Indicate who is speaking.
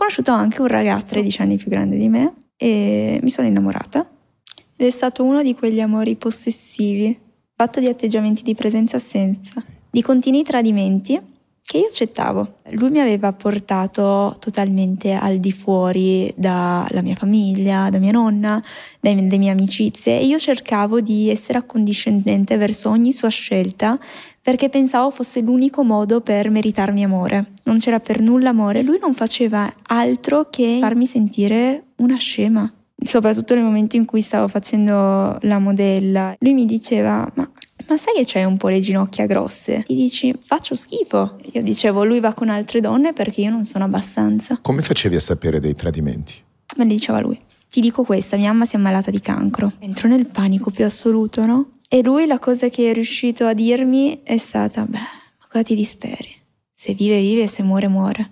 Speaker 1: conosciuto anche un ragazzo 13 anni più grande di me e mi sono innamorata. Ed è stato uno di quegli amori possessivi, fatto di atteggiamenti di presenza-assenza, di continui tradimenti che io accettavo. Lui mi aveva portato totalmente al di fuori dalla mia famiglia, da mia nonna, dalle mie amicizie e io cercavo di essere accondiscendente verso ogni sua scelta perché pensavo fosse l'unico modo per meritarmi amore. Non c'era per nulla amore, lui non faceva altro che farmi sentire una scema. Soprattutto nel momento in cui stavo facendo la modella, lui mi diceva: Ma ma sai che c'hai un po' le ginocchia grosse? Ti dici, faccio schifo. Io dicevo, lui va con altre donne perché io non sono abbastanza.
Speaker 2: Come facevi a sapere dei tradimenti?
Speaker 1: Me le diceva lui. Ti dico questa, mia mamma si è ammalata di cancro. Entro nel panico più assoluto, no? E lui la cosa che è riuscito a dirmi è stata, beh, ma cosa ti disperi? Se vive, vive, se muore, muore.